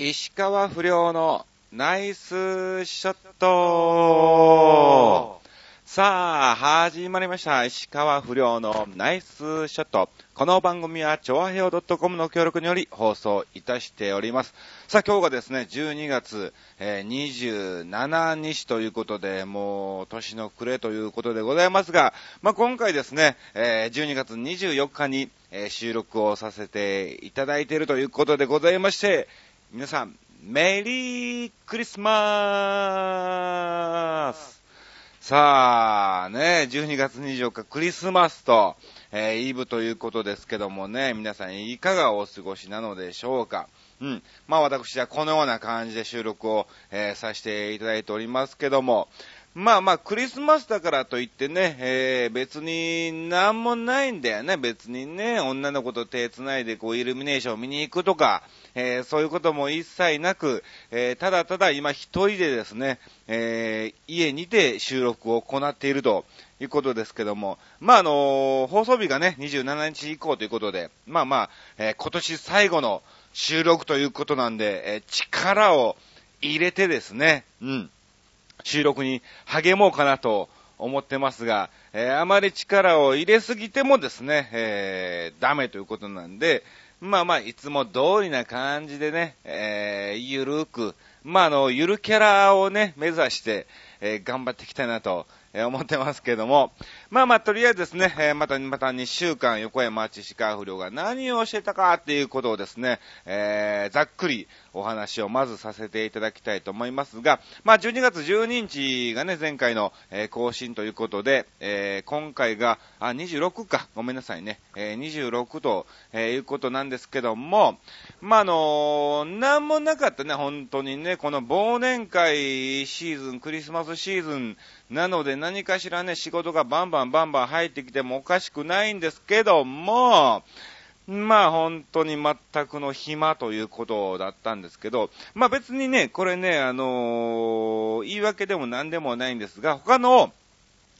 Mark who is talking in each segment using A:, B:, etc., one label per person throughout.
A: 石川不良のナイスショットさあ、始まりました。石川不良のナイスショット。この番組は、超和平洋 .com の協力により放送いたしております。さあ、今日がですね、12月、えー27日ということで、もう、年の暮れということでございますが、まあ、今回ですね、えー12月24日に、えー収録をさせていただいているということでございまして、皆さん、メリークリスマスさあ、ね、12月24日クリスマスと、えーイブということですけどもね、皆さんいかがお過ごしなのでしょうか？うん。まあ私はこのような感じで収録を、えーさせていただいておりますけども、まあまあ、クリスマスだからといってね、えー別になんもないんだよね。別にね、女の子と手繋いでこうイルミネーションを見に行くとか、えーそういうことも一切なく、えーただただ今一人でですね、えー家にて収録を行っているということですけども、まああの放送日がね、27日以降ということで、まあまあ、え今年最後の収録ということなんで、え力を入れてですね、うん。収録に励もうかなと思ってますが、えあまり力を入れすぎてもですね、えーダメということなんで、まあまあ、いつも通りな感じでね、えーゆるく、まああの、ゆるキャラをね、目指して、えー頑張っていきたいなと、えー思ってますけども、まあまあ、とりあえずですね、えーまた、また2週間、横山知識不良が何をしてたかっていうことをですね、えーざっくりお話をまずさせていただきたいと思いますが、まあ、12月12日がね、前回の、えー更新ということで、えー今回が、あ、26か、ごめんなさいね、えー26と、えいうことなんですけども、まあ、あのなんもなかったね、本当にね、この忘年会シーズン、クリスマスシーズンなので何かしらね、仕事がバンバンバンバン入ってきてもおかしくないんですけども、まあ本当に全くの暇ということだったんですけど、まあ別にね、これね、あの言い訳でも何でもないんですが、他の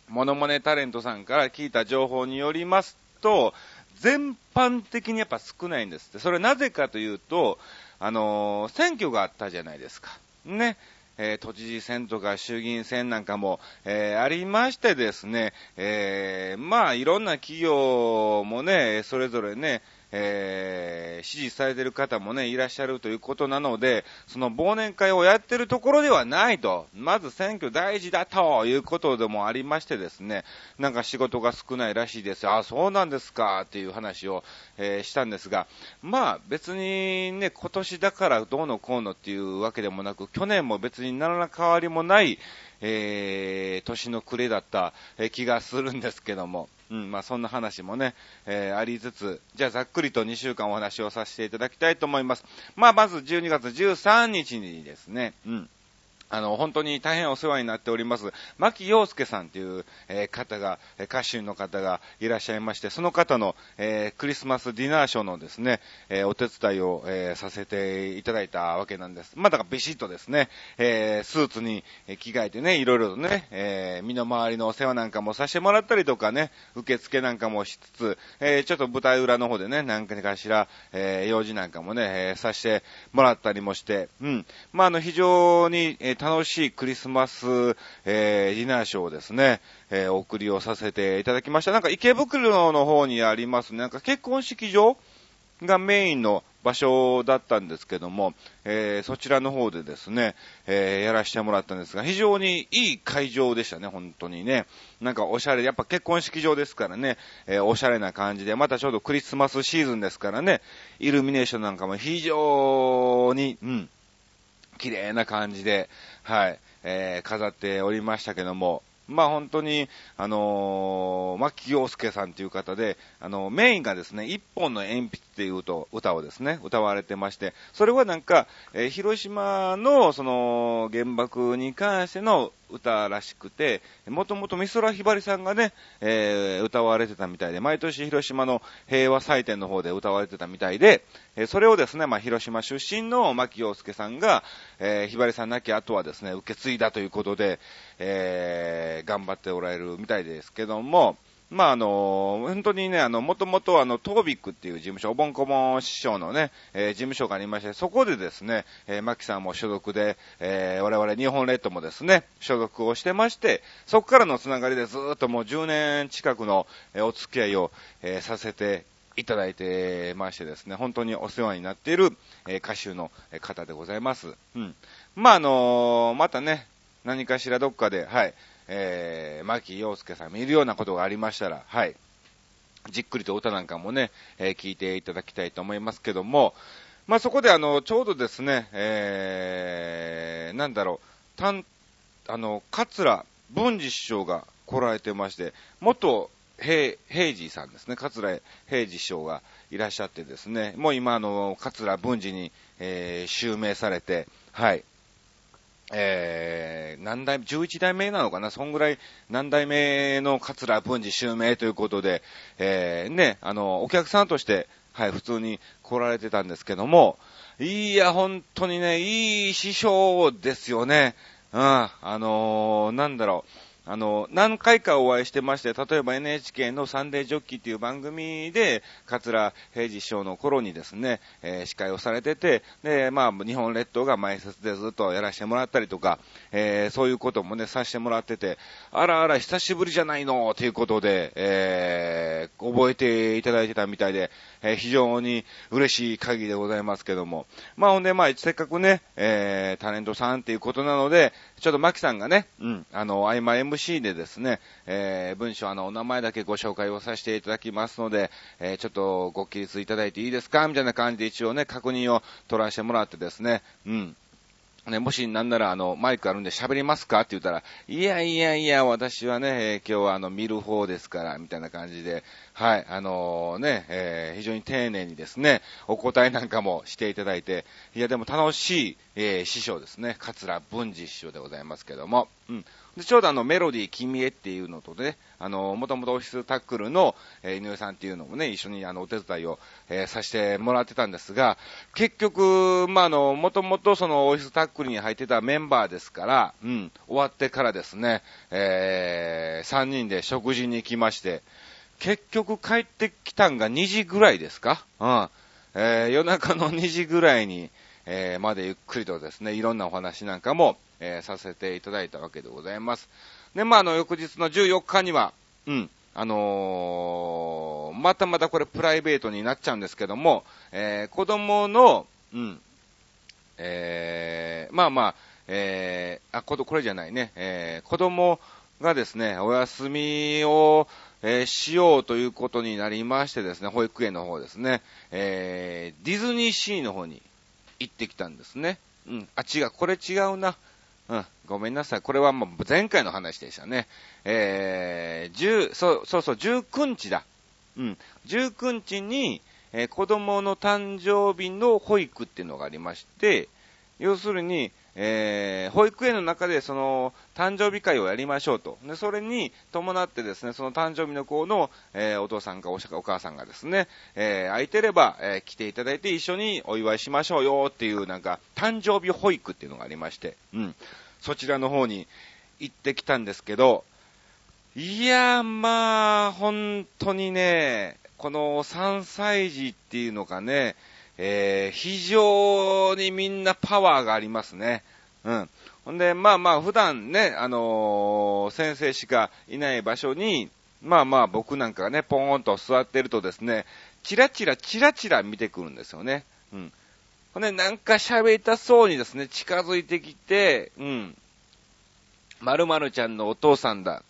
A: モノマネタレントさんから聞いた情報によりますと、全般的にやっぱ少ないんですって。それなぜかというと、あのー選挙があったじゃないですか。ね。えー都知事選とか衆議院選なんかも、えーありましてですね、えーまあいろんな企業もね、それぞれね、えー支持されてる方もね、いらっしゃるということなので、その忘年会をやってるところではないと、まず選挙大事だということでもありましてですね、なんか仕事が少ないらしいです。あ、そうなんですかっていう話を、えーしたんですが、まあ別にね、今年だからどうのこうのっていうわけでもなく、去年も別に何ら変わりもない、えー年の暮れだった、気がするんですけども、うん、まあそんな話もね、えーありつつ、じゃあざっくりと2週間お話をさせていただきたいと思います。まあまず12月13日にですね、うん。あの、本当に大変お世話になっております、牧陽介さんという、えー方が、歌手の方がいらっしゃいまして、その方の、えークリスマスディナーショーのですね、えーお手伝いを、えーさせていただいたわけなんです。まあ、だからビシッとですね、えースーツに着替えてね、いろいろとね、えー身の回りのお世話なんかもさせてもらったりとかね、受付なんかもしつつ、えーちょっと舞台裏の方でね、何かしら、えー用事なんかもね、えーさせてもらったりもして、うん。まあ、あの、非常に、えー楽しいクリスマス、えーディナーショーをですね、えーお送りをさせていただきました。なんか池袋の方にあります、ねなんか結婚式場がメインの場所だったんですけども、えーそちらの方でですね、えーやらせてもらったんですが、非常にいい会場でしたね、本当にね。なんかおしゃれ、やっぱ結婚式場ですからね、えーおしゃれな感じで、またちょうどクリスマスシーズンですからね、イルミネーションなんかも非常に、うん、綺麗な感じで、はい、えー飾っておりましたけども、まあ本当に、あのー、牧陽介さんという方で、あの、メインがですね、一本の鉛筆っていうと歌をですね、歌われてまして、それはなんか、えー広島の、その、原爆に関しての歌らしくて、もともと美空ひばりさんがね、えー歌われてたみたいで、毎年広島の平和祭典の方で歌われてたみたいで、えーそれをですね、まあ、広島出身の牧陽介さんが、えーひばりさん亡き後はですね、受け継いだということで、えー頑張っておられるみたいですけども、まあ、あの、本当にね、あの、もともとあの、トービックっていう事務所、おぼんこぼん師匠のね、えー、事務所がありまして、そこでですね、えー、マキさんも所属で、えー、我々日本列島もですね、所属をしてまして、そこからのつながりでずっともう10年近くの、えー、お付き合いを、えー、させていただいてましてですね、本当にお世話になっている、え、歌手の方でございます。うん。まあ、あの、またね、何かしらどっかで、はい、えー、牧陽介さん見るようなことがありましたら、はい、じっくりと歌なんかもね、えー、聞いていただきたいと思いますけども、まあ、そこであの、ちょうどですね、えー、なんだろう、たん、あの、桂文治師匠が来られてまして、元平、平治さんですね、桂平治師匠がいらっしゃってですね、もう今あの、桂文治に、えー、襲名されて、はい、えー、何代、十一代目なのかな？そんぐらい何代目の桂文治襲名ということで、えー、ね、あの、お客さんとして、はい、普通に来られてたんですけども、いや、本当にね、いい師匠ですよね。うん、あのー、なんだろう。あの、何回かお会いしてまして、例えば NHK のサンデージョッキーっていう番組で、桂平治師匠の頃にですね、えー、司会をされてて、で、まあ、日本列島が前説でずっとやらせてもらったりとか、えー、そういうこともね、させてもらってて、あらあら、久しぶりじゃないのということで、えー、覚えていただいてたみたいで、えー、非常に嬉しい限りでございますけども。まあ、ほんで、まあ、せっかくね、えー、タレントさんっていうことなので、ちょっとマキさんがね、うん、あの、合間 MC でですね、えー、文章、あの、お名前だけご紹介をさせていただきますので、えー、ちょっとご起立いただいていいですか？みたいな感じで一応ね、確認を取らせてもらってですね、うん。ね、もしなんならあの、マイクあるんで喋りますか？って言ったら、いやいやいや、私はね、えー、今日はあの、見る方ですから、みたいな感じで、はい、あのー、ね、えー、非常に丁寧にですね、お答えなんかもしていただいて、いやでも楽しい、え師匠ですね、桂文治師匠でございますけども、うん。で、ちょうどあの、メロディー君へっていうのとね、あの、もともとオフィスタックルの、え、井上さんっていうのもね、一緒にあの、お手伝いを、え、させてもらってたんですが、結局、まあ、あの、もともとそのオフィスタックルに入ってたメンバーですから、うん、終わってからですね、え、3人で食事に行きまして、結局帰ってきたんが2時ぐらいですか？うん。えー、夜中の2時ぐらいに、えー、までゆっくりとですね、いろんなお話なんかも、えー、させていただいたわけでございます。で、まあ、あの、翌日の14日には、うん、あの、またまたこれプライベートになっちゃうんですけども、え、子供の、うん、え、まあまあ、えー、あ、ここれじゃないね、え、子供がですね、お休みを、えー、しようということになりましてですね、保育園の方ですね、えー、ディズニーシーの方に行ってきたんですね。うん、あ、違う、これ違うな。うん、ごめんなさい。これはもう前回の話でしたね。えー、10、そう、そうそう、19日だ。うん、19日に、えー、子供の誕生日の保育っていうのがありまして、要するに、えー、保育園の中でその誕生日会をやりましょうと。で、それに伴ってですね、その誕生日の子の、えー、お父さんかお母さんがですね、えー、空いてれば、え来ていただいて一緒にお祝いしましょうよっていうなんか、誕生日保育っていうのがありまして、うん。そちらの方に行ってきたんですけど、いや、まあ、本当にね、この3歳児っていうのがね、えー、非常にみんなパワーがありますね。うん。ほんで、まあまあ、普段ね、あのー、先生しかいない場所に、まあまあ、僕なんかがね、ポーンと座ってるとですね、チラチラチラチラ見てくるんですよね。うん。ほんで、なんか喋りたそうにですね、近づいてきて、うん。〇〇ちゃんのお父さんだ。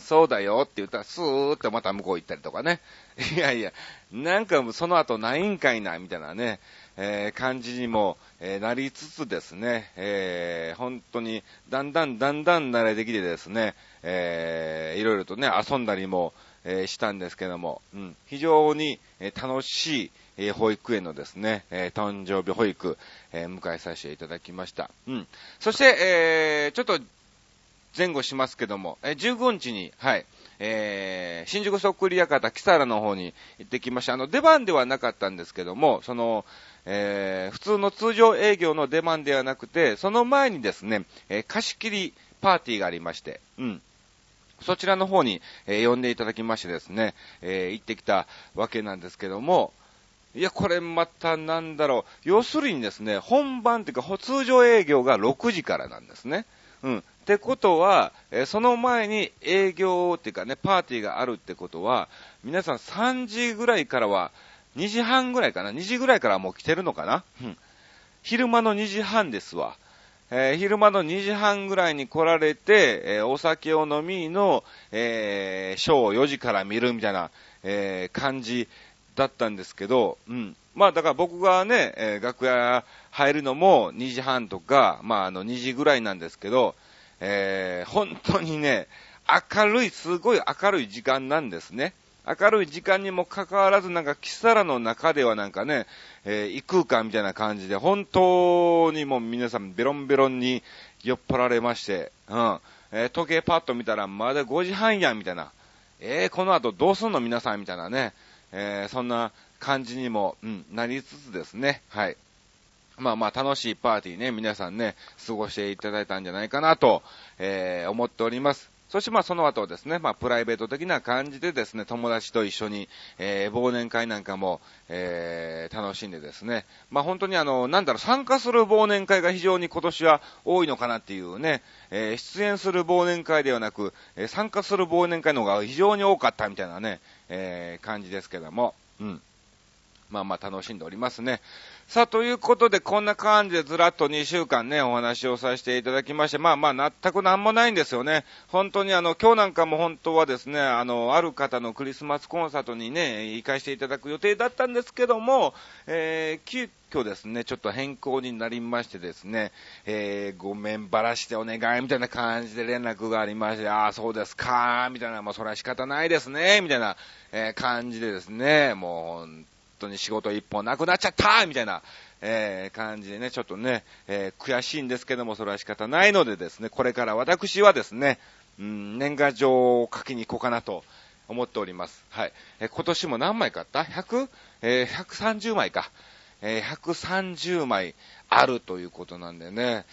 A: そうだよって言ったら、スーってまた向こう行ったりとかね。いやいや、なんかその後ないんかいな、みたいなね、えー、感じにも、えー、なりつつですね、えー、本当に、だんだんだんだん慣れてきてですね、えー、いろいろとね、遊んだりも、え、したんですけども、うん、非常に、え、楽しい、え、保育園のですね、え、誕生日保育、え、迎えさせていただきました。うん。そして、え、ちょっと前後しますけども、え15日に、はい、えー、新宿そっくり館、キサラの方に行ってきました。あの、出番ではなかったんですけども、その、えー、普通の通常営業の出番ではなくて、その前にですね、えー、貸し切りパーティーがありまして、うん。そちらの方に、えー、呼んでいただきましてですね、えー、行ってきたわけなんですけども、いや、これまたなんだろう。要するにですね、本番っていうか、通常営業が6時からなんですね。うん。ってことは、えその前に営業っていうかね、パーティーがあるってことは、皆さん3時ぐらいからは、2時半ぐらいかな ?2 時ぐらいからもう来てるのかな？うん。昼間の2時半ですわ。えー、昼間の2時半ぐらいに来られて、えー、お酒を飲みの、えー、ショーを4時から見るみたいな、え感じだったんですけど、うん。まあだから僕がね、え楽屋入るのも2時半とか、まああの2時ぐらいなんですけど、えー、本当にね、明るい、すごい明るい時間なんですね。明るい時間にもかかわらず、なんか、キサラの中ではなんかね、えー、異空間みたいな感じで、本当にもう皆さんベロンベロンに酔っ払われまして、うん。えー、時計パッと見たらまだ5時半やん、みたいな。えー、この後どうすんの皆さん、みたいなね。えー、そんな感じにも、うん、なりつつですね。はい。まあまあ楽しいパーティーね、皆さんね、過ごしていただいたんじゃないかなと、えー、思っております。そしてまあその後ですね、まあプライベート的な感じでですね、友達と一緒に、えー、忘年会なんかも、えー、楽しんでですね、まあ本当にあの、なんだろう、参加する忘年会が非常に今年は多いのかなっていうね、えー、出演する忘年会ではなく、え、参加する忘年会の方が非常に多かったみたいなね、え、感じですけども、うん。まあまあ楽しんでおりますね。さあ、ということで、こんな感じでずらっと2週間ね、お話をさせていただきまして、まあまあ、全く何もないんですよね。本当にあの、今日なんかも本当はですね、あの、ある方のクリスマスコンサートにね、行かしていただく予定だったんですけども、えー、急遽ですね、ちょっと変更になりましてですね、えー、ごめんばらしてお願いみたいな感じで連絡がありまして、ああ、そうですか、みたいな、まあ、それは仕方ないですね、みたいな、えー、感じでですね、もう、当に仕事一本なくなっちゃったみたいな、えー、感じでね、ちょっとね、えー、悔しいんですけども、それは仕方ないのでですね、これから私はですね、うん、年賀状を書きに行こうかなと思っております。はい。えー、今年も何枚買った ?100? えー、130枚か。えー、130枚あるということなんでね、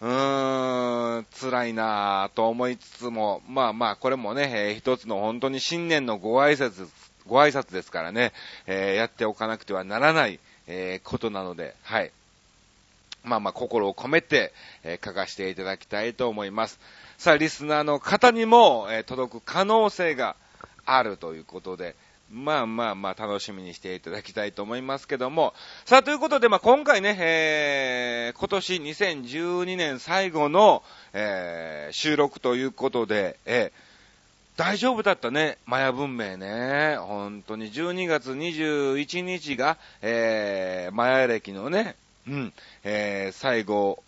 A: うーん、辛いなぁと思いつつも、まあまあ、これもね、えー、一つの本当に新年のご挨拶ご挨拶ですからね、えー、やっておかなくてはならない、えー、ことなので、はい。まあまあ、心を込めて、えー、書かせていただきたいと思います。さあ、リスナーの方にも、えー、届く可能性があるということで、まあまあまあ楽しみにしていただきたいと思いますけども。さあ、ということで、まあ今回ね、えー、今年2012年最後の、えー、収録ということで、えー大丈夫だったね、マヤ文明ね。本当に。12月21日が、えー、マヤ歴のね、うん、えー、最後、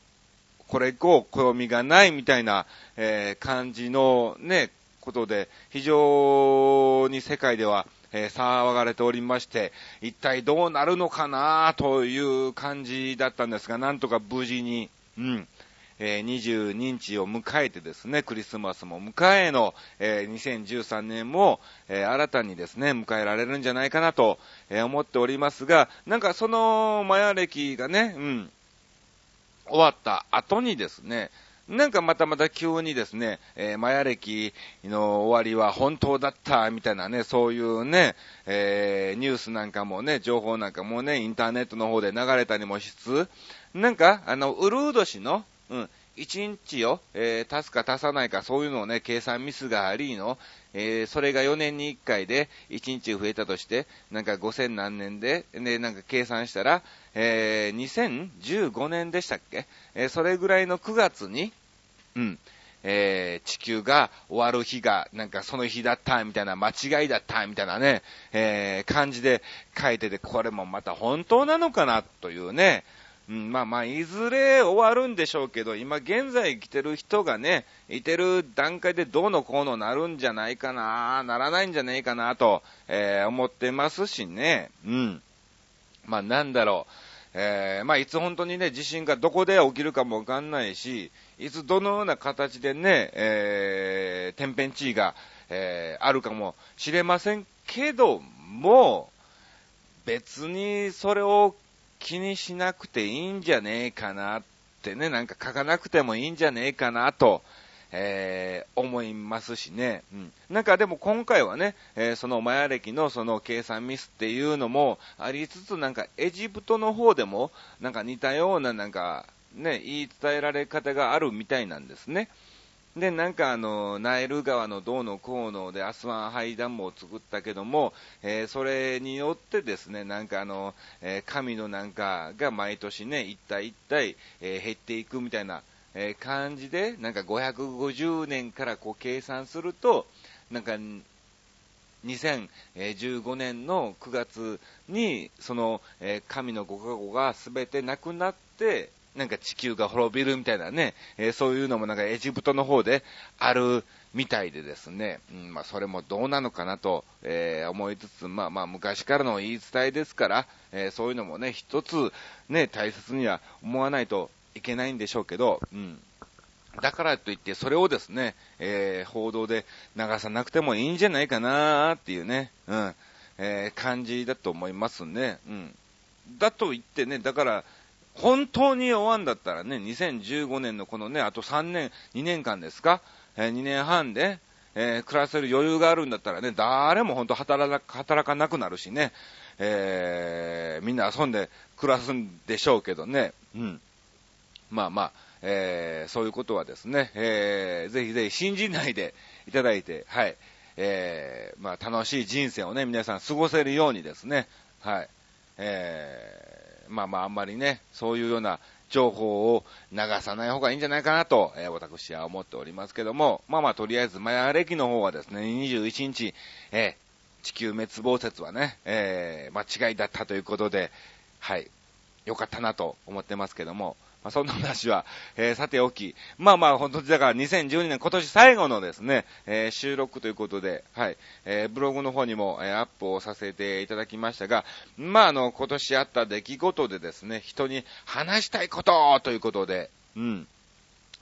A: これ以降、暦がないみたいな、えー、感じのね、ことで、非常に世界では、えー、騒がれておりまして、一体どうなるのかなという感じだったんですが、なんとか無事に、うん、えー、22日を迎えてですね、クリスマスも迎えの、えー、2013年も、えー、新たにですね、迎えられるんじゃないかなと、え思っておりますが、なんかそのマヤ歴がね、うん、終わった後にですね、なんかまたまた急にですね、えー、マヤ歴の終わりは本当だった、みたいなね、そういうね、えー、ニュースなんかもね、情報なんかもね、インターネットの方で流れたりもしつつ、なんか、あの、ウルード氏の、うん、1日を、えー、足すか足さないか、そういうのをね、計算ミスがありの、えー、それが4年に1回で1日増えたとして、なんか5000何年で、ね、なんか計算したら、えー、2015年でしたっけ？えー、それぐらいの9月に、うん、えー、地球が終わる日が、なんかその日だった、みたいな、間違いだった、みたいなね、えー、感じで書いてて、これもまた本当なのかな、というね、うん、まあまあ、いずれ終わるんでしょうけど、今現在来てる人がね、いてる段階でどうのこうのなるんじゃないかな、ならないんじゃないかなと、えー、思ってますしね。うん。まあなんだろう。えー、まあいつ本当にね、地震がどこで起きるかもわかんないし、いつどのような形でね、えー、天変地異が、えー、あるかもしれませんけども、別にそれを気にしなくていいんじゃねえかなってね、なんか書かなくてもいいんじゃねえかなと、えー、思いますしね。うん。なんかでも今回はね、えー、そのマヤ歴のその計算ミスっていうのもありつつ、なんかエジプトの方でも、なんか似たようななんか、ね、言い伝えられ方があるみたいなんですね。で、なんかあの、ナイル川の銅の河野でアスワンハイダムを作ったけども、えー、それによってですね、なんかあの、えー、神のなんかが毎年ね、一体一体、えー、減っていくみたいな、え感じで、なんか550年からこう計算すると、なんか、2015年の9月に、その、え神のご加護が全てなくなって、なんか地球が滅びるみたいなね、えー、そういうのもなんかエジプトの方であるみたいでですね、うん、まあそれもどうなのかなと、えー、思いつつ、まあまあ昔からの言い伝えですから、えー、そういうのもね、一つね、大切には思わないといけないんでしょうけど、うん。だからといって、それをですね、えー、報道で流さなくてもいいんじゃないかなっていうね、うん、えー、感じだと思いますね。うん。だと言ってね、だから、本当に終わんだったらね、2015年のこのね、あと3年、2年間ですか、えー、2年半で、えー、暮らせる余裕があるんだったらね、誰も本当働か働かなくなるしね、えー、みんな遊んで暮らすんでしょうけどね、うん。まあまあ、えー、そういうことはですね、えー、ぜひぜひ信じないでいただいて、はい、えー、まあ楽しい人生をね、皆さん過ごせるようにですね、はい、えー、まあまああんまりね、そういうような情報を流さない方がいいんじゃないかなと、えー、私は思っておりますけども、まあまあとりあえず、マヤ歴の方はですね、21日、えー、地球滅亡説はね、えー、間違いだったということで、はい、よかったなと思ってますけども、まあ、そんな話は、えー、さておき、まあまあ、本当にだから2012年今年最後のですね、えー、収録ということで、はい、えー、ブログの方にも、えー、アップをさせていただきましたが、まああの、今年あった出来事でですね、人に話したいことということで、うん。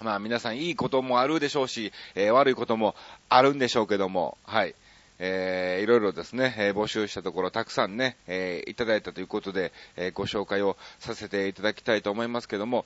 A: まあ皆さんいいこともあるでしょうし、えー、悪いこともあるんでしょうけども、はい。えー、いろいろですね、えー、募集したところたくさんね、えー、いただいたということで、えー、ご紹介をさせていただきたいと思いますけども、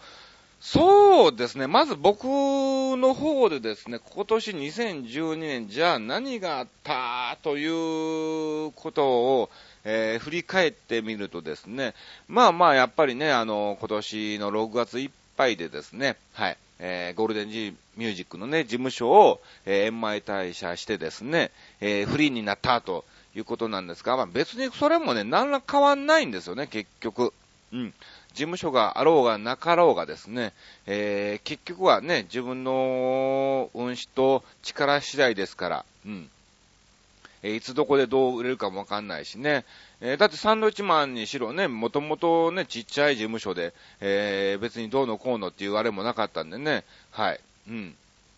A: そうですね、まず僕の方でですね、今年2012年、じゃあ何があったということを、えー、振り返ってみるとですね、まあまあやっぱりね、あの、今年の6月いっぱいでですね、はい、えー、ゴールデンジーミュージックのね、事務所を、えー、円満退社してですね、えー、フリーになったということなんですが、まあ、別にそれもね、何ら変わんないんですよね、結局。うん。事務所があろうがなかろうがですね、えー、結局はね、自分の運指と力次第ですから、うん。えいつどこでどう売れるかもわかんないしね。えー、だってサンドイッチマンにしろね、もともとね、ちっちゃい事務所で、え、別にどうのこうのっていうあれもなかったんでね、はい。うん。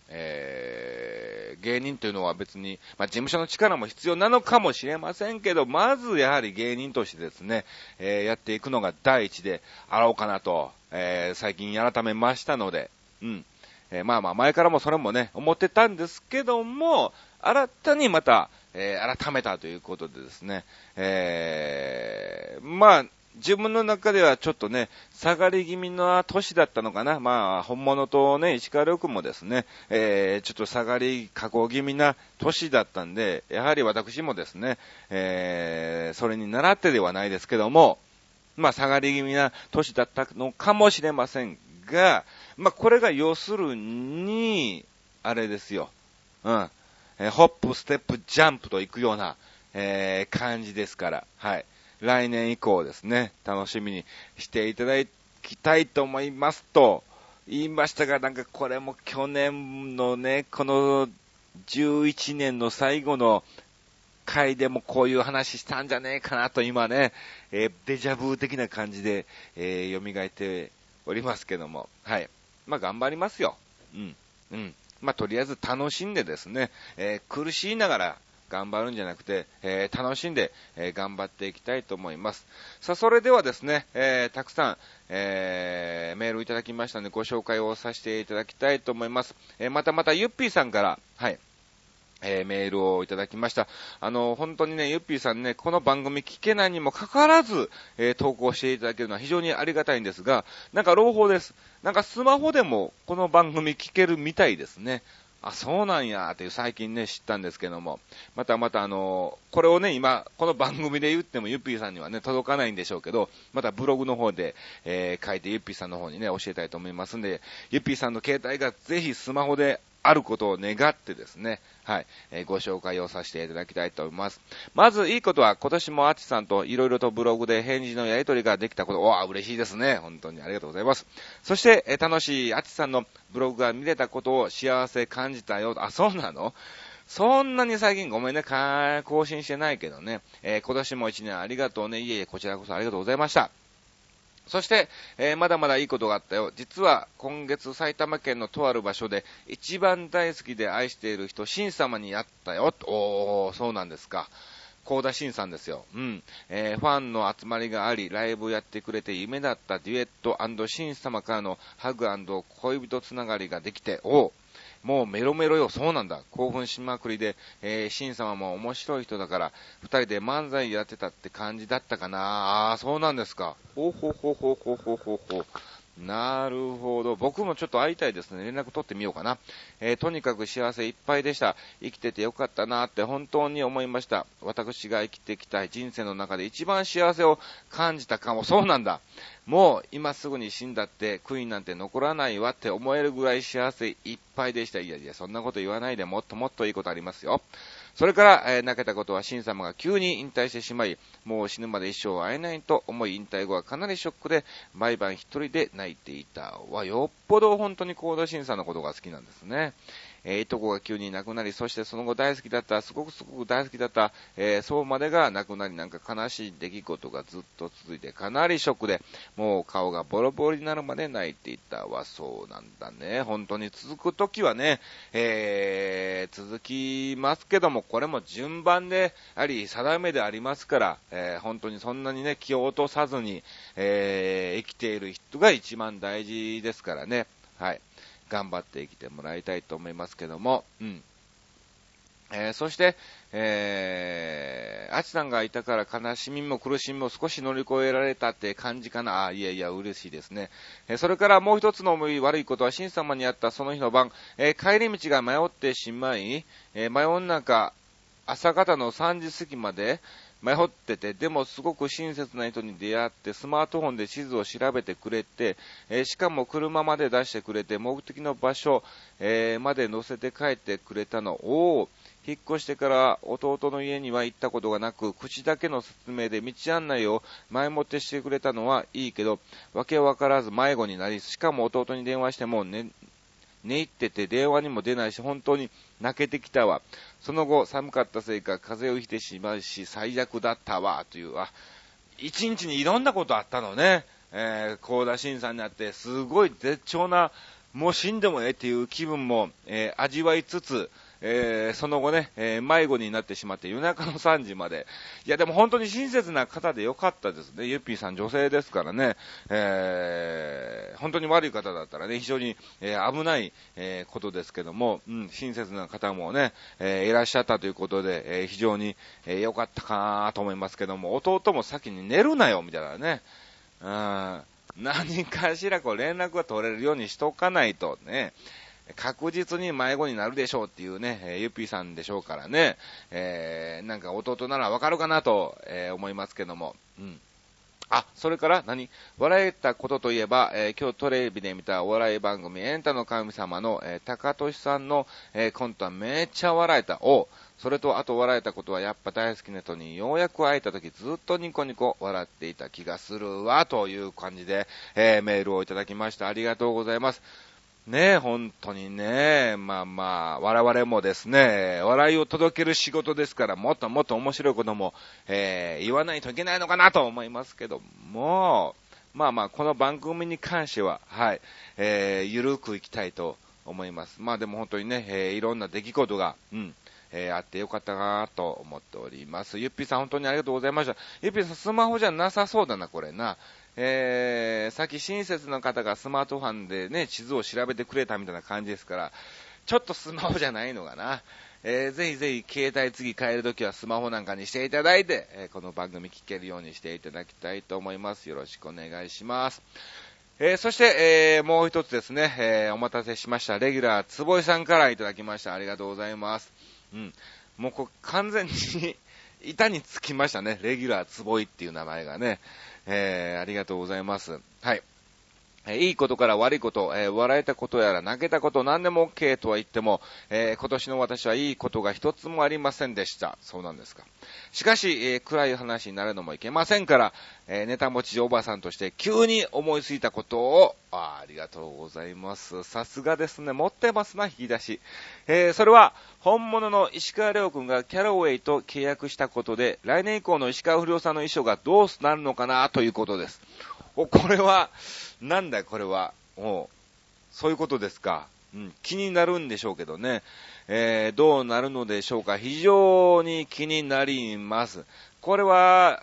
A: えー、芸人というのは別に、まあ、事務所の力も必要なのかもしれませんけど、まずやはり芸人としてですね、えー、やっていくのが第一であろうかなと、えー、最近改めましたので、うん。え、まあまあ前からもそれもね、思ってたんですけども、新たにまた、えー、改めたということでですね、え、まあ、自分の中ではちょっとね、下がり気味な年だったのかな。まあ、本物とね、石川遼もですね、えー、ちょっと下がり、加工気味な年だったんで、やはり私もですね、えー、それに習ってではないですけども、まあ、下がり気味な年だったのかもしれませんが、まあ、これが要するに、あれですよ。うん。えー、ホップ、ステップ、ジャンプと行くような、えー、感じですから、はい。来年以降ですね、楽しみにしていただきたいと思いますと、言いましたが、なんかこれも去年のね、この11年の最後の回でもこういう話したんじゃねえかなと今ね、えー、デジャブ的な感じで、えー、蘇っておりますけども、はい。まあ頑張りますよ。うん。うん。まあ、とりあえず楽しんでですね、えー、苦しいながら頑張るんじゃなくて、えー、楽しんで、えー、頑張っていきたいと思います。さあ、それではですね、えたくさん、えーメールをいただきましたので、ご紹介をさせていただきたいと思います。えまたまたゆっぴーさんから、はい、えー、メールをいただきました。あの、本当にね、ゆっぴーさんね、この番組聞けないにもかかわらず、えー、投稿していただけるのは非常にありがたいんですが、なんか朗報です。なんかスマホでもこの番組聞けるみたいですね。あ、そうなんや、っていう最近ね、知ったんですけども、またまたあの、これをね、今、この番組で言ってもゆっぴーさんにはね、届かないんでしょうけど、またブログの方で、えー、書いてゆっぴーさんの方にね、教えたいと思いますんで、ゆっぴーさんの携帯がぜひスマホであることを願ってですね、はい、えー、ご紹介をさせていただきたいと思います。まず、いいことは、今年もアチさんといろいろとブログで返事のやり取りができたこと、わあ、嬉しいですね。本当にありがとうございます。そして、えー、楽しいアチさんのブログが見れたことを幸せ感じたよ。あ、そうなの？そんなに最近ごめんね、更新してないけどね、えー、今年も一年ありがとうね。いえいえ、こちらこそありがとうございました。そして、えー、まだまだいいことがあったよ。実は今月埼玉県のとある場所で一番大好きで愛している人、シン様に会ったよ。おー、そうなんですか。高田新さんですよ。うん。えー、ファンの集まりがあり、ライブをやってくれて夢だったデュエットシン様からのハグ恋人つながりができて、おーもうメロメロよ、そうなんだ。興奮しまくりで、えー、シン様も面白い人だから、二人で漫才やってたって感じだったかなああ、そうなんですか。ほうほうほうほうほうほうほほ。なるほど。僕もちょっと会いたいですね。連絡取ってみようかな。えー、とにかく幸せいっぱいでした。生きててよかったなって本当に思いました。私が生きてきた人生の中で一番幸せを感じたかも。そうなんだ。もう今すぐに死んだって悔いなんて残らないわって思えるぐらい幸せいっぱいでした。いやいや、そんなこと言わないでもっともっといいことありますよ。それから、えー、泣けたことは、シン様が急に引退してしまい、もう死ぬまで一生会えないと思い、引退後はかなりショックで、毎晩一人で泣いていた。は、よっぽど本当にコードシンさんのことが好きなんですね。えー、いとこが急に亡くなり、そしてその後大好きだった、すごくすごく大好きだった、えー、そうまでが亡くなり、なんか悲しい出来事がずっと続いて、かなりショックで、もう顔がボロボロになるまで泣いていたわ。そうなんだね。本当に続くときはね、えー、続きますけども、これも順番であり、定めでありますから、えー、本当にそんなにね、気を落とさずに、えー、生きている人が一番大事ですからね。はい。頑張って生きてもらいたいと思いますけども、うん。えー、そして、えー、あちさんがいたから悲しみも苦しみも少し乗り越えられたって感じかな。あ、いやいや、嬉しいですね。えー、それからもう一つの思い悪いことは、神様にあったその日の晩、えー、帰り道が迷ってしまい、えー、真夜中、朝方の3時過ぎまで、迷ってて、でもすごく親切な人に出会って、スマートフォンで地図を調べてくれて、えー、しかも車まで出してくれて、目的の場所、えー、まで乗せて帰ってくれたのを、引っ越してから弟の家には行ったことがなく、口だけの説明で道案内を前もってしてくれたのはいいけど、わけわからず迷子になり、しかも弟に電話しても、ね、寝入ってて電話にも出ないし、本当に泣けてきたわ。その後、寒かったせいか風邪をひいてしまうし、最悪だったわ、という、あ、一日にいろんなことあったのね。えー、高田新さんになって、すごい絶頂な、もう死んでもええっていう気分も、えー、味わいつつ、えー、その後ね、えー、迷子になってしまって夜中の3時まで。いや、でも本当に親切な方でよかったですね。ゆっぴーさん女性ですからね、え、本当に悪い方だったらね、非常に、えー、危ない、えー、ことですけども、うん、親切な方もね、えー、いらっしゃったということで、え、非常に、えー、良かったかなと思いますけども、弟も先に寝るなよ、みたいなね。うん、何かしらこう連絡が取れるようにしとかないとね、確実に迷子になるでしょうっていうね、え、ゆっぴーさんでしょうからね、えー、なんか弟ならわかるかなと、えー、思いますけども、うん。あ、それから何？笑えたことといえば、えー、今日テレビで見たお笑い番組、エンタの神様の、えー、高俊さんの、えー、コントはめっちゃ笑えた。おそれと、あと笑えたことは、やっぱ大好きな人にようやく会えた時ずっとニコニコ笑っていた気がするわ、という感じで、えメールをいただきました。ありがとうございます。ねえ本当にね、まあまあ、我々もですね、笑いを届ける仕事ですから、もっともっと面白いことも、えー、言わないといけないのかなと思いますけども、まあまあ、この番組に関しては、はい、えー、ゆるくいきたいと思います。まあでも本当にね、えー、いろんな出来事が、うん、えー、あってよかったなと思っております。ゆっぴーさん本当にありがとうございました。ゆっぴーさんスマホじゃなさそうだな、これな。えー、さっき親切の方がスマートフォンでね、地図を調べてくれたみたいな感じですから、ちょっとスマホじゃないのかな。えー、ぜひぜひ携帯次変えるときはスマホなんかにしていただいて、えー、この番組聞けるようにしていただきたいと思います。よろしくお願いします。えー、そして、えー、もう一つですね、えー、お待たせしました。レギュラー、坪井さんからいただきました。ありがとうございます。うん。もうこ完全に 板につきましたね。レギュラー、坪井っていう名前がね。えー、ありがとうございます。はい。いいことから悪いこと、え、笑えたことやら泣けたこと何でも OK とは言っても、え、今年の私はいいことが一つもありませんでした。そうなんですか。しかし、え、暗い話になるのもいけませんから、えネタ持ちおばさんとして急に思いついたことを、あありがとうございます。さすがですね。持ってますな、引き出し。えそれは、本物の石川亮君がキャロウェイと契約したことで、来年以降の石川不良さんの衣装がどうなるのかなということです。お、これは、なんだ、これは。おそういうことですか。うん、気になるんでしょうけどね。えー、どうなるのでしょうか。非常に気になります。これは、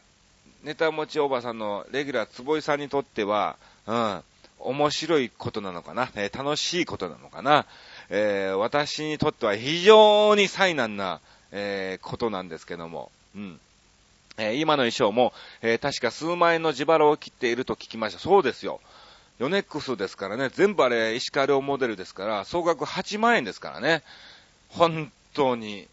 A: ネタ持ちおばさんのレギュラー坪井さんにとっては、うん、面白いことなのかな、えー、楽しいことなのかな、えー、私にとっては非常に災難な、えー、ことなんですけども、うん。え、今の衣装も、え、確か数万円の自腹を切っていると聞きました。そうですよ。ヨネックスですからね、全部あれ、石川遼モデルですから、総額8万円ですからね。本当に、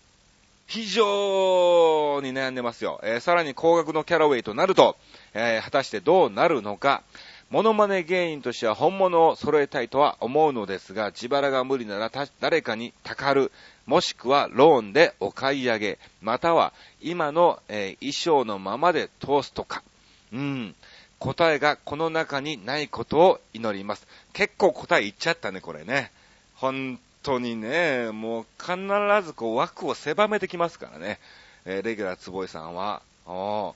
A: 非常に悩んでますよ。えー、さらに高額のキャラウェイとなると、えー、果たしてどうなるのか。モノマネ芸人としては本物を揃えたいとは思うのですが、自腹が無理なら誰かにたかる、もしくはローンでお買い上げ、または今の、えー、衣装のままで通すとか。うん。答えがこの中にないことを祈ります。結構答え言っちゃったね、これね。本当にね、もう必ずこう枠を狭めてきますからね。えー、レギュラー坪井さんは。お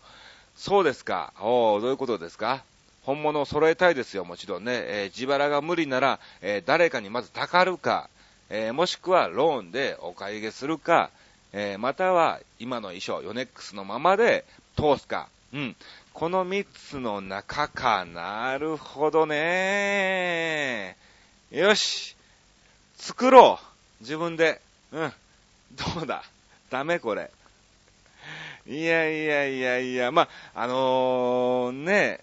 A: そうですか。おどういうことですか？本物を揃えたいですよ、もちろんね。えー、自腹が無理なら、えー、誰かにまずたかるか、え、もしくはローンでお買い上げするか、え、または今の衣装、ヨネックスのままで通すか。うん。この3つの中か。なるほどね。よし。作ろう。自分で。うん。どうだ？ダメ？これ。いやいやいやいや、まあ、のー、ね、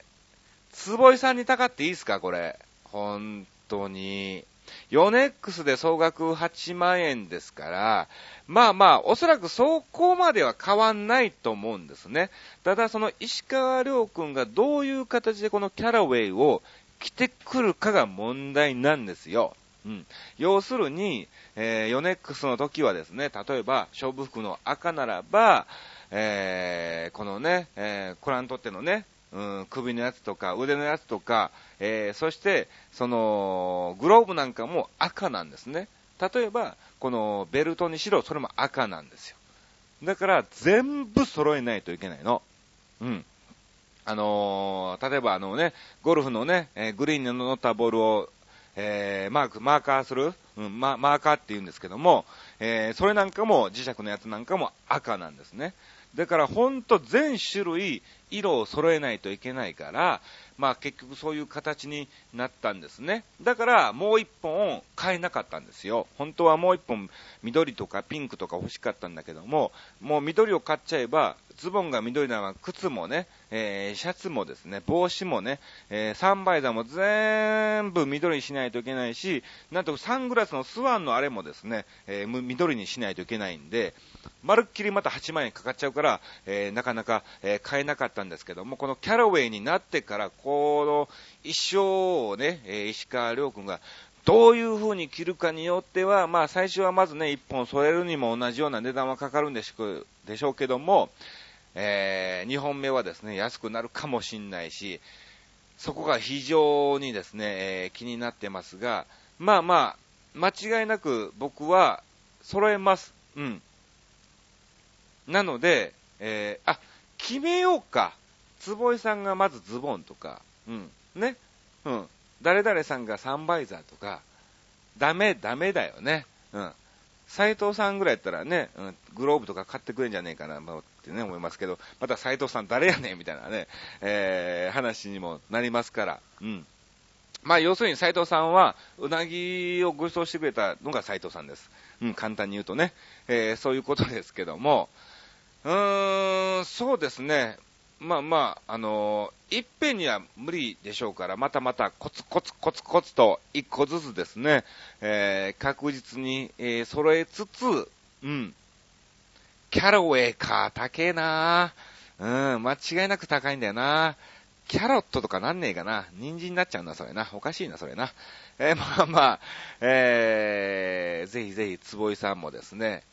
A: 坪井さんにたかっていいですか？これ。本当に。ヨネックスで総額8万円ですから、まあまあ、おそらくそこまでは変わんないと思うんですね。ただ、その石川亮君がどういう形でこのキャラウェイを着てくるかが問題なんですよ。うん。要するに、えー、ヨネックスの時はですね、例えば、勝負服の赤ならば、えー、このね、えー、コラントってのね、うん、首のやつとか腕のやつとか、えー、そして、その、グローブなんかも赤なんですね。例えば、このベルトにしろ、それも赤なんですよ。だから、全部揃えないといけないの。うん。あのー、例えばあのね、ゴルフのね、えー、グリーンに乗ったボールを、えー、マーク、マーカーする、うん、マーカーって言うんですけども、え、それなんかも、磁石のやつなんかも赤なんですね。だからほんと全種類色を揃えないといけないから、まあ結局そういう形になったんですね。だからもう一本買えなかったんですよ。本当はもう一本緑とかピンクとか欲しかったんだけども、もう緑を買っちゃえば、ズボンが緑なら靴もね、えー、シャツもですね、帽子もね、えー、サンバイザーも全部緑にしないといけないし、なんとサングラスのスワンのあれもですね、えー、緑にしないといけないんで、まるっきりまた8万円かかっちゃうから、えー、なかなか、えー、買えなかったんですけども、このキャラウェイになってから、この一生をね、えー、石川亮君がどういう風に着るかによっては、まあ最初はまずね、1本添えるにも同じような値段はかかるんでしょうけども、えー、2本目はですね、安くなるかもしんないし、そこが非常にですね、えー、気になってますが、まあまあ、間違いなく僕は揃えます。うん。なので、えー、あ、決めようか。坪井さんがまずズボンとか、うん、ね、うん。誰々さんがサンバイザーとか、ダメ、ダメだよね。うん。斎藤さんぐらいやったらね、うん、グローブとか買ってくれんじゃねえかな、ってね、思いますけど、また斎藤さん誰やねんみたいなね、えー、話にもなりますから、うん。まあ、要するに斎藤さんは、うなぎをご馳走してくれたのが斎藤さんです。うん、簡単に言うとね、えー、そういうことですけども、うーん、そうですね。まあまあ、あのー、いっぺんには無理でしょうから、またまたコツコツコツコツと一個ずつですね、えー、確実に、えー、揃えつつ、うん。キャロウェイか、高えなうん、間違いなく高いんだよなキャロットとかなんねえかな人参になっちゃうんだ、それな。おかしいな、それな。えー、まあまあ、えー、ぜひぜひ、坪井さんもですね、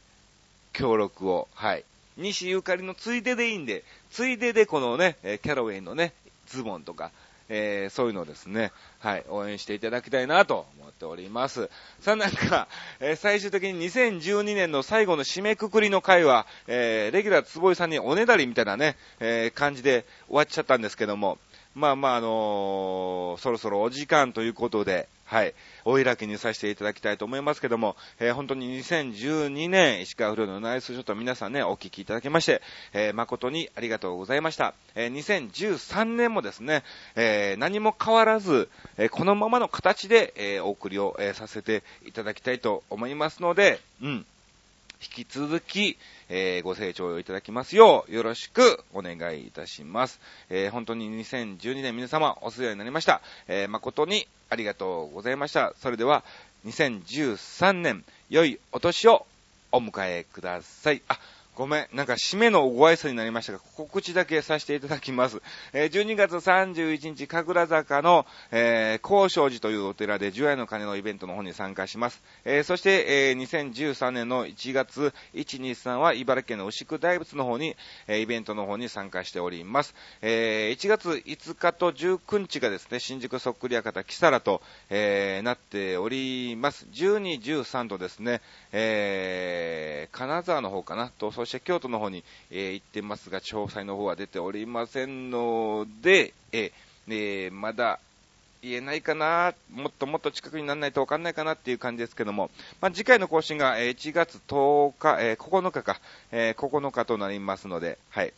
A: 協力を、はい。西ゆかりのついででいいんで、ついででこのね、キャロウェイのね、ズボンとか、えー、そういうのをですね、はい、応援していただきたいなと思っております。さあなんか、えー、最終的に2012年の最後の締めくくりの回は、えー、レギュラー坪井さんにおねだりみたいなね、え感じで終わっちゃったんですけども、まあまあ、あのそろそろお時間ということで、はい、お開きにさせていただきたいと思いますけども、えー、本当に2012年、石川不良のナイスショット皆さんね、お聞きいただきまして、えー、誠にありがとうございました。えー、2013年もですね、え何も変わらず、えこのままの形で、えお送りを、えさせていただきたいと思いますので、うん。引き続き、えー、ご清聴いただきますよう、よろしくお願いいたします。えー、本当に2012年皆様お世話になりました。えー、誠にありがとうございました。それでは、2013年、良いお年をお迎えください。あ、ごめん、なんか締めのご挨拶になりましたが、告知だけさせていただきます。えー、12月31日、神楽坂の、えー、高尚寺というお寺で、十夜の鐘のイベントの方に参加します。えー、そして、えー、2013年の1月1、2、3は、茨城県の牛久大仏の方に、えー、イベントの方に参加しております。えー、1月5日と19日がですね、新宿そっくり館キサラと、え、なっております。12、13とですね、えー、金沢の方かなと、して京都の方に、えー、行ってますが、詳細の方は出ておりませんので、えー、まだ言えないかな、もっともっと近くにならないとわかんないかなっていう感じですけども、まあ、次回の更新が1月10日、えー、9日か、えー、9日となりますので、はい。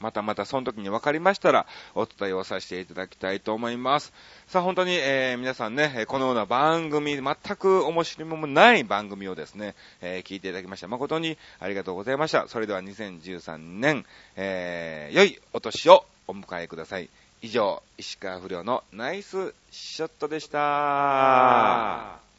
A: またまたその時に分かりましたら、お伝えをさせていただきたいと思います。さあ本当に、えー、皆さんね、このような番組、全く面白みもない番組をですね、えー、聞いていただきました。誠にありがとうございました。それでは2013年、えー、良いお年をお迎えください。以上、石川不良のナイスショットでした。